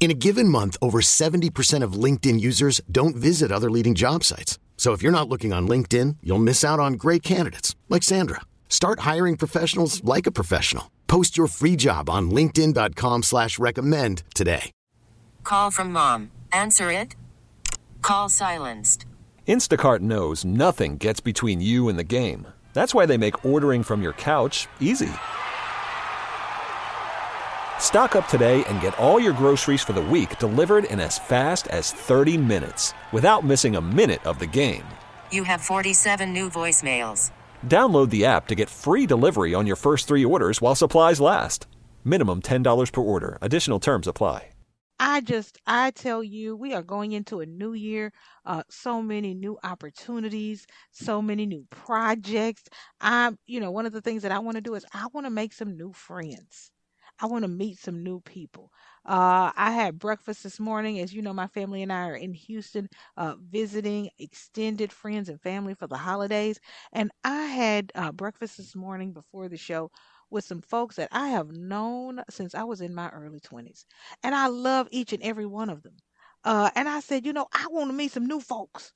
In a given month, over 70% of LinkedIn users don't visit other leading job sites. So if you're not looking on LinkedIn, you'll miss out on great candidates like Sandra. Start hiring professionals like a professional. Post your free job on LinkedIn.com slash recommend today. Call from mom. Answer it. Call silenced. Instacart knows nothing gets between you and the game. That's why they make ordering from your couch easy. Stock up today and get all your groceries for the week delivered in as fast as 30 minutes without missing a minute of the game. You have 47 new voicemails. Download the app to get free delivery on your first three orders while supplies last. Minimum $10 per order. Additional terms apply. I just, I tell you, we are going into a new year. Uh, so many new opportunities, so many new projects. I'm, you know, one of the things that I want to do is I want to make some new friends. I want to meet some new people. Uh, I had breakfast this morning. As you know, my family and I are in Houston uh, visiting extended friends and family for the holidays. And I had uh, breakfast this morning before the show with some folks that I have known since I was in my early 20s. And I love each and every one of them. Uh, and I said, you know, I want to meet some new folks.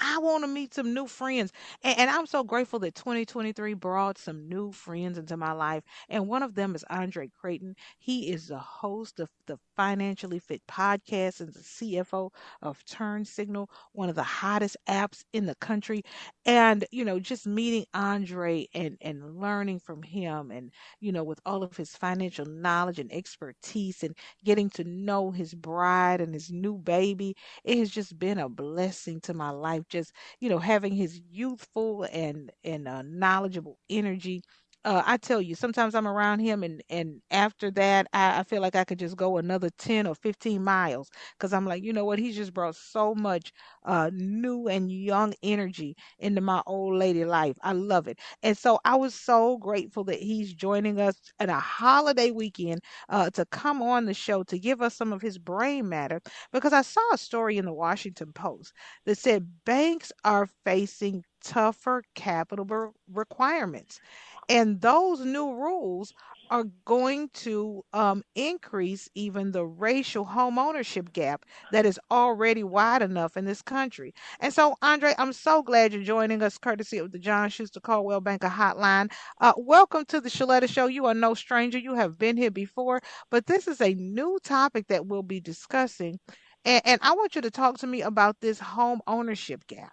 I want to meet some new friends. And, and, I'm so grateful that 2023 brought some new friends into my life. And one of them is Andre Creighton. He is the host of the Financially Fit podcast and the CFO of Turn Signal, one of the hottest apps in the country. And, you know, just meeting Andre and, and learning from him and, you know, with all of his financial knowledge and expertise and getting to know his bride and his new baby, it has just been a blessing to my life just you know having his youthful and and uh, knowledgeable energy uh, I tell you, sometimes I'm around him, and and after that, I, I feel like I could just go another ten or fifteen miles because I'm like, you know what? He's just brought so much uh, new and young energy into my old lady life. I love it, and so I was so grateful that he's joining us at a holiday weekend uh, to come on the show to give us some of his brain matter because I saw a story in the Washington Post that said banks are facing tougher capital requirements. And those new rules are going to um, increase even the racial home ownership gap that is already wide enough in this country. And so, Andre, I'm so glad you're joining us, courtesy of the John Schuster Coldwell Banker Hotline. Uh, welcome to the Sheletta Show. You are no stranger. You have been here before, but this is a new topic that we'll be discussing. And, and I want you to talk to me about this home ownership gap.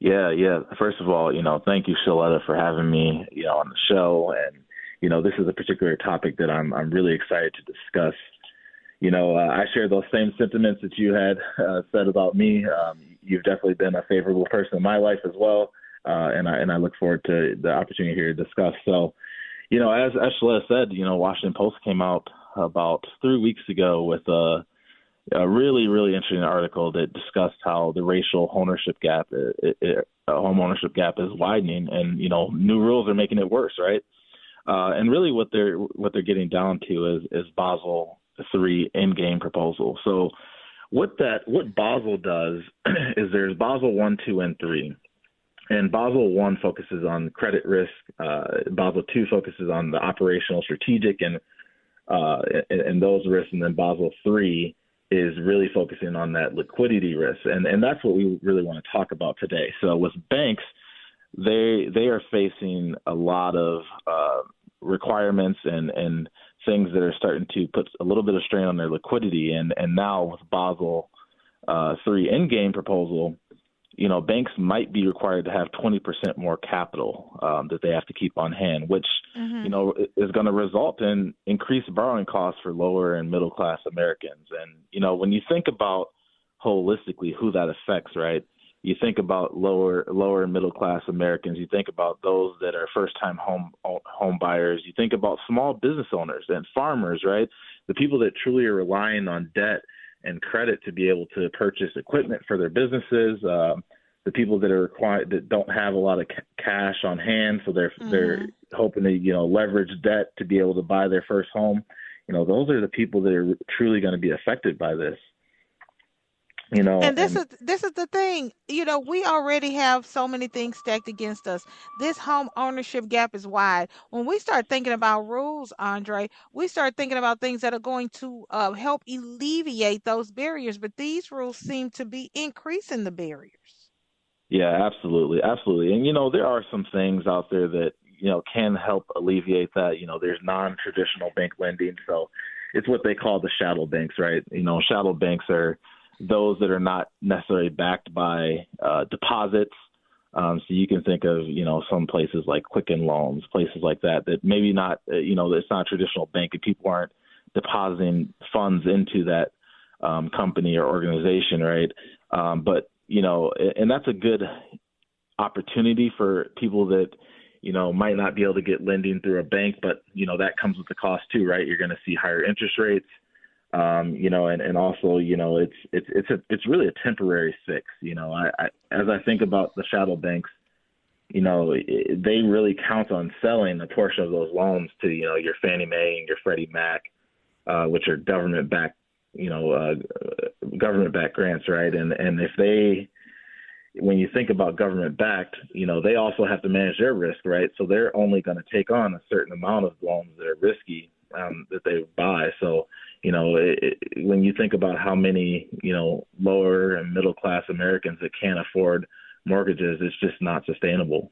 Yeah, yeah. First of all, you know, thank you, Sheletta, for having me, you know, on the show. And you know, this is a particular topic that I'm I'm really excited to discuss. You know, uh, I share those same sentiments that you had uh, said about me. Um, you've definitely been a favorable person in my life as well, uh, and I and I look forward to the opportunity here to discuss. So, you know, as as Sheletta said, you know, Washington Post came out about three weeks ago with a, a really really interesting article that discussed how the racial ownership gap, it, it, home ownership gap, is widening, and you know, new rules are making it worse, right? Uh, and really, what they're what they're getting down to is is Basel three endgame proposal. So, what that what Basel does is there's Basel one, two, and three and Basel one focuses on credit risk. Uh, Basel two focuses on the operational, strategic, and uh, and, and those risks. And then Basel three is really focusing on that liquidity risk, and and that's what we really want to talk about today. So with banks, they they are facing a lot of uh, requirements and and things that are starting to put a little bit of strain on their liquidity, and and now with Basel uh, three endgame proposal you know, banks might be required to have 20% more capital um, that they have to keep on hand, which, mm-hmm. you know, is going to result in increased borrowing costs for lower and middle class Americans. And, you know, when you think about holistically who that affects, right? You think about lower lower and middle class Americans. You think about those that are first time home home buyers. You think about small business owners and farmers, right? The people that truly are relying on debt and credit to be able to purchase equipment for their businesses. Uh, the people that are required that don't have a lot of ca- cash on hand, so they're mm-hmm. they're hoping to you know leverage debt to be able to buy their first home. You know, those are the people that are truly going to be affected by this you know and this and, is this is the thing you know we already have so many things stacked against us. This home ownership gap is wide. When we start thinking about rules andre we start thinking about things that are going to uh, help alleviate those barriers but these rules seem to be increasing the barriers. Yeah absolutely absolutely. And you know there are some things out there that you know can help alleviate that. You know there's non-traditional bank lending so it's what they call the shadow banks right? You know shadow banks are those that are not necessarily backed by uh, deposits. Um, so you can think of, you know, some places like Quicken Loans, places like that, that maybe not, uh, you know, it's not a traditional bank and people aren't depositing funds into that um, company or organization, right? Um, but, you know, and that's a good opportunity for people that, you know, might not be able to get lending through a bank, but, you know, that comes with the cost too, right? You're going to see higher interest rates um, you know, and, and also, you know, it's it's it's a it's really a temporary fix. You know, I, I as I think about the shadow banks, you know, it, they really count on selling a portion of those loans to you know your Fannie Mae and your Freddie Mac, uh, which are government backed, you know, uh, government backed grants, right? And and if they when you think about government backed, you know, they also have to manage their risk, right? So they're only going to take on a certain amount of loans that are risky um, that they buy. So you know, it, it, when you think about how many, you know, lower and middle class Americans that can't afford mortgages, it's just not sustainable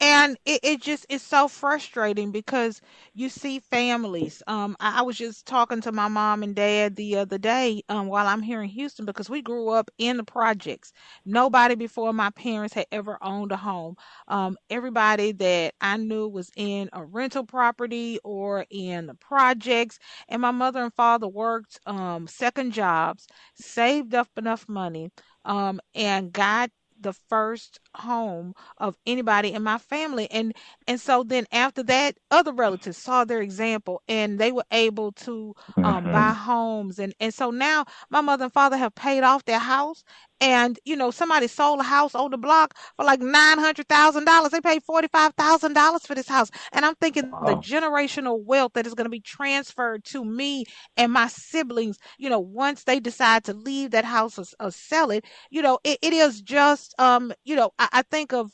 and it, it just is so frustrating because you see families. Um I, I, was just talking to my mom and dad the other day um while i'm here in houston because we grew up in the projects. Nobody before my parents had ever owned a home. Um everybody that i knew was in a rental property or in the projects. And my mother and father worked um second jobs saved up enough money um and got the first home of anybody in my family and and so then after that other relatives saw their example and they were able to um, mm-hmm. buy homes and and so now my mother and father have paid off their house and you know somebody sold a house on the block for like nine hundred thousand dollars they paid forty five thousand dollars for this house and i'm thinking wow. the generational wealth that is going to be transferred to me and my siblings you know once they decide to leave that house or, or sell it you know it, it is just um you know I, I think of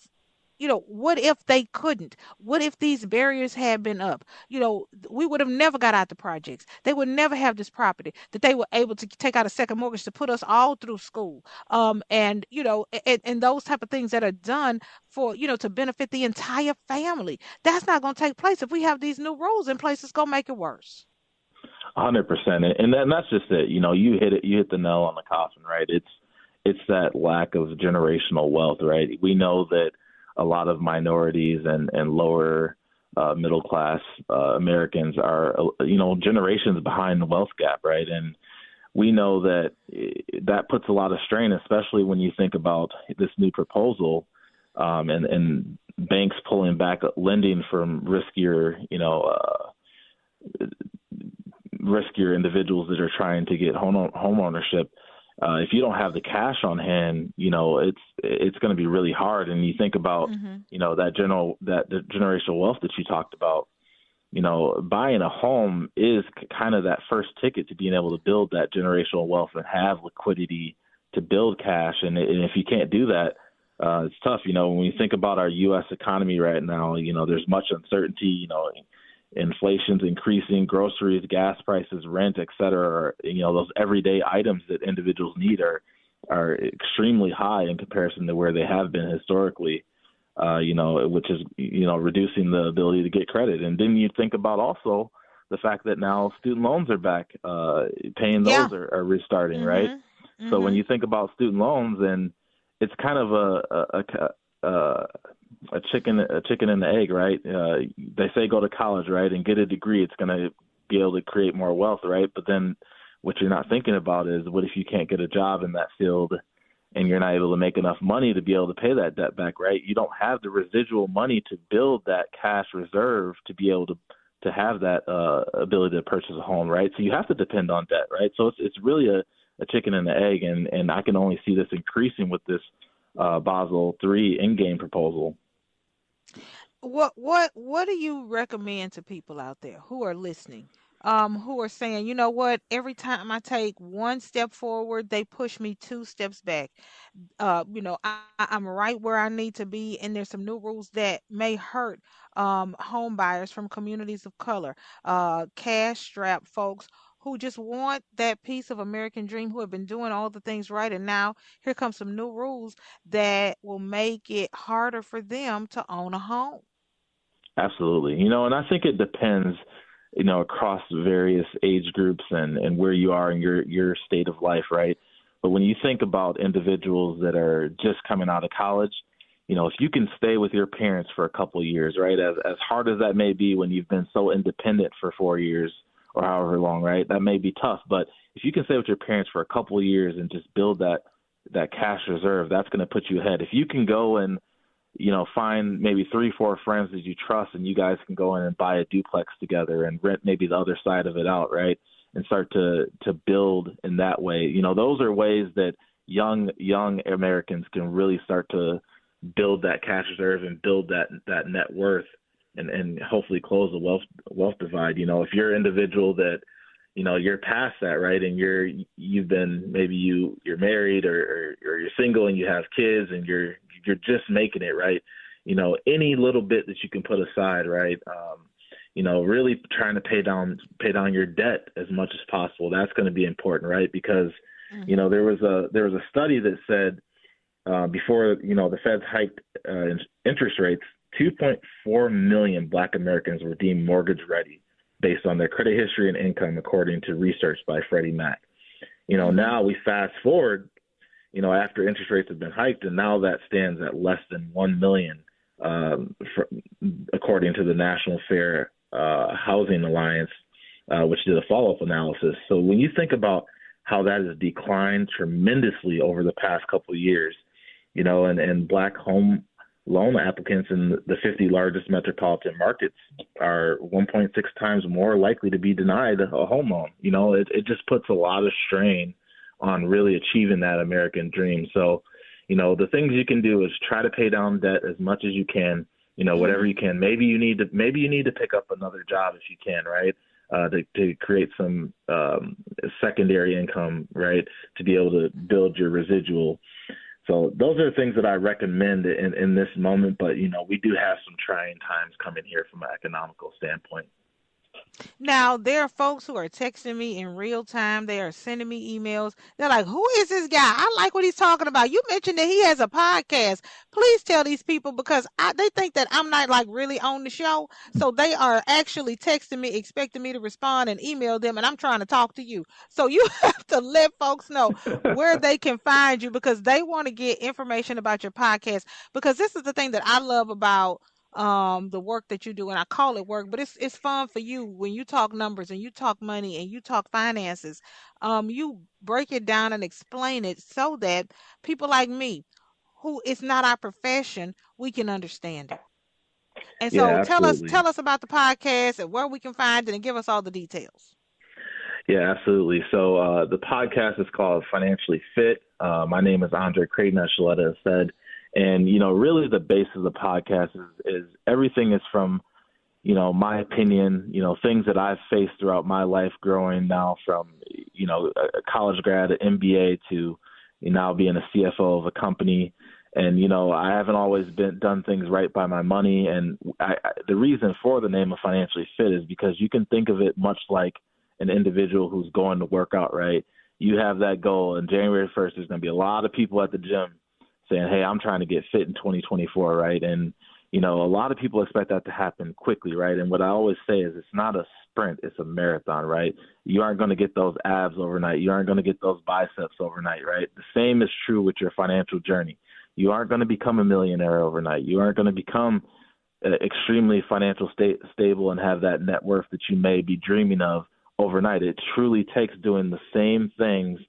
you know, what if they couldn't? What if these barriers had been up? You know, we would have never got out the projects. They would never have this property that they were able to take out a second mortgage to put us all through school. Um, and you know, and, and those type of things that are done for you know to benefit the entire family. That's not going to take place if we have these new rules in place. It's going to make it worse. Hundred percent, and then that's just it. You know, you hit it. You hit the nail on the coffin, right? It's it's that lack of generational wealth, right? We know that a lot of minorities and and lower uh, middle class uh, Americans are you know generations behind the wealth gap, right? And we know that that puts a lot of strain, especially when you think about this new proposal um, and and banks pulling back lending from riskier, you know, uh, riskier individuals that are trying to get home home ownership. Uh, if you don't have the cash on hand, you know it's it's going to be really hard. And you think about, mm-hmm. you know, that general that the generational wealth that you talked about. You know, buying a home is kind of that first ticket to being able to build that generational wealth and have liquidity to build cash. And, and if you can't do that, uh, it's tough. You know, when we think about our U.S. economy right now, you know, there's much uncertainty. You know, inflation's increasing, groceries, gas prices, rent, et cetera, are, you know, those everyday items that individuals need are are extremely high in comparison to where they have been historically. Uh, you know, which is you know reducing the ability to get credit. And then you think about also the fact that now student loans are back, uh, paying those yeah. are, are restarting, mm-hmm. right? Mm-hmm. So when you think about student loans, and it's kind of a, a, a, a a chicken a chicken and the egg, right? Uh, they say go to college, right, and get a degree. It's going to be able to create more wealth, right? But then what you're not thinking about is what if you can't get a job in that field and you're not able to make enough money to be able to pay that debt back, right? You don't have the residual money to build that cash reserve to be able to to have that uh, ability to purchase a home, right? So you have to depend on debt, right? So it's it's really a, a chicken and the egg, and and I can only see this increasing with this uh, Basel three endgame proposal. What what what do you recommend to people out there who are listening? Um, who are saying, you know what, every time I take one step forward, they push me two steps back. Uh, you know, I, I'm right where I need to be, and there's some new rules that may hurt um, home buyers from communities of color, uh, cash strapped folks who just want that piece of American dream, who have been doing all the things right, and now here comes some new rules that will make it harder for them to own a home. Absolutely, you know, and I think it depends, you know, across various age groups and and where you are in your your state of life, right? But when you think about individuals that are just coming out of college, you know, if you can stay with your parents for a couple of years, right? As as hard as that may be when you've been so independent for 4 years, or however long, right? That may be tough, but if you can stay with your parents for a couple of years and just build that that cash reserve, that's going to put you ahead. If you can go and you know find maybe three, four friends that you trust, and you guys can go in and buy a duplex together and rent maybe the other side of it out, right? And start to to build in that way. You know, those are ways that young young Americans can really start to build that cash reserve and build that that net worth and and hopefully close the wealth wealth divide. You know, if you're an individual that you know you're past that right and you're you've been maybe you you're married or, or or you're single and you have kids and you're you're just making it right you know any little bit that you can put aside right um you know really trying to pay down pay down your debt as much as possible that's going to be important right because mm-hmm. you know there was a there was a study that said uh, before you know the Feds hiked uh, interest rates 2.4 million black Americans were deemed mortgage ready based on their credit history and income, according to research by Freddie Mac. You know, now we fast forward, you know, after interest rates have been hiked, and now that stands at less than 1 million, um, for, according to the National Fair uh, Housing Alliance, uh, which did a follow up analysis. So when you think about how that has declined tremendously over the past couple of years, you know, and, and black home loan applicants in the 50 largest metropolitan markets are 1.6 times more likely to be denied a home loan. You know, it, it just puts a lot of strain on really achieving that American dream. So, you know, the things you can do is try to pay down debt as much as you can. You know, whatever you can. Maybe you need to maybe you need to pick up another job if you can, right? Uh, to, to create some um, secondary income, right? To be able to build your residual so those are things that I recommend in, in this moment. But you know, we do have some trying times coming here from an economical standpoint. Now, there are folks who are texting me in real time. They are sending me emails. They're like, Who is this guy? I like what he's talking about. You mentioned that he has a podcast. Please tell these people because I, they think that I'm not like really on the show. So they are actually texting me, expecting me to respond and email them. And I'm trying to talk to you. So you have to let folks know where they can find you because they want to get information about your podcast. Because this is the thing that I love about um the work that you do and I call it work but it's it's fun for you when you talk numbers and you talk money and you talk finances um you break it down and explain it so that people like me who it's not our profession we can understand it And so Yeah, tell us tell us about the podcast and where we can find it and give us all the details. Yeah, absolutely. So uh, the podcast is called Financially Fit. Uh, my name is Andre Creighton, as Sheletta said. And, you know, really the base of the podcast is, is everything is from, you know, my opinion, you know, things that I've faced throughout my life growing now from, you know, a college grad, an MBA to now being a CFO of a company. And, you know, I haven't always been done things right by my money. And I, I, the reason for the name of Financially Fit is because you can think of it much like an individual who's going to work out, right? You have that goal, and January 1st, there's going to be a lot of people at the gym saying, "Hey, I'm trying to get fit in 2024," right? And you know, a lot of people expect that to happen quickly, right? And what I always say is, it's not a sprint; it's a marathon, right? You aren't going to get those abs overnight. You aren't going to get those biceps overnight, right? The same is true with your financial journey. You aren't going to become a millionaire overnight. You aren't going to become uh, extremely financial sta- stable and have that net worth that you may be dreaming of overnight. It truly takes doing the same things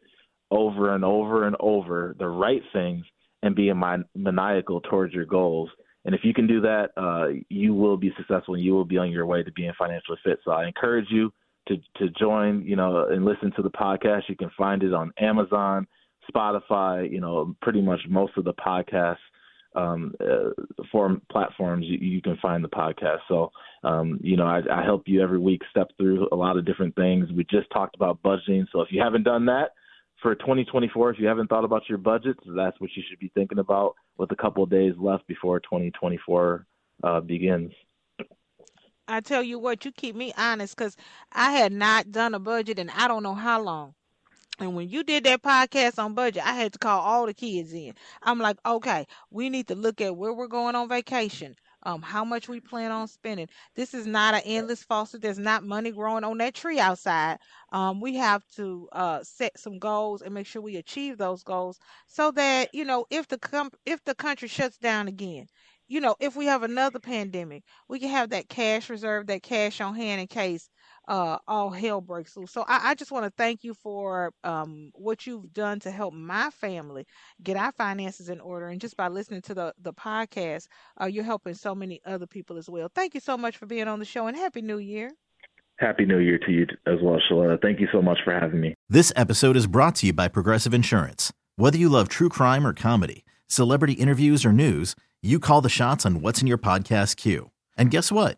over and over and over, the right things, and being man- maniacal towards your goals. And if you can do that, uh, you will be successful and you will be on your way to being financially fit. So I encourage you to to join, you know, and listen to the podcast. You can find it on Amazon, Spotify, you know, pretty much most of the podcasts um, uh, form platforms you, you can find the podcast. So, um, you know, I, I help you every week step through a lot of different things. We just talked about budgeting. So if you haven't done that for 2024, if you haven't thought about your budgets, that's what you should be thinking about with a couple of days left before 2024 uh, begins. I tell you what, you keep me honest because I had not done a budget and I don't know how long. And when you did that podcast on budget, I had to call all the kids in. I'm like, okay, we need to look at where we're going on vacation, um, how much we plan on spending. This is not an endless faucet. There's not money growing on that tree outside. Um, we have to uh, set some goals and make sure we achieve those goals so that you know if the com- if the country shuts down again, you know, if we have another pandemic, we can have that cash reserve, that cash on hand in case uh, all hell breaks loose. So I, I just want to thank you for um, what you've done to help my family get our finances in order. And just by listening to the, the podcast, uh, you're helping so many other people as well. Thank you so much for being on the show and Happy New Year. Happy New Year to you as well, Sheletta. Thank you so much for having me. This episode is brought to you by Progressive Insurance. Whether you love true crime or comedy, celebrity interviews or news, you call the shots on what's in your podcast queue. And guess what?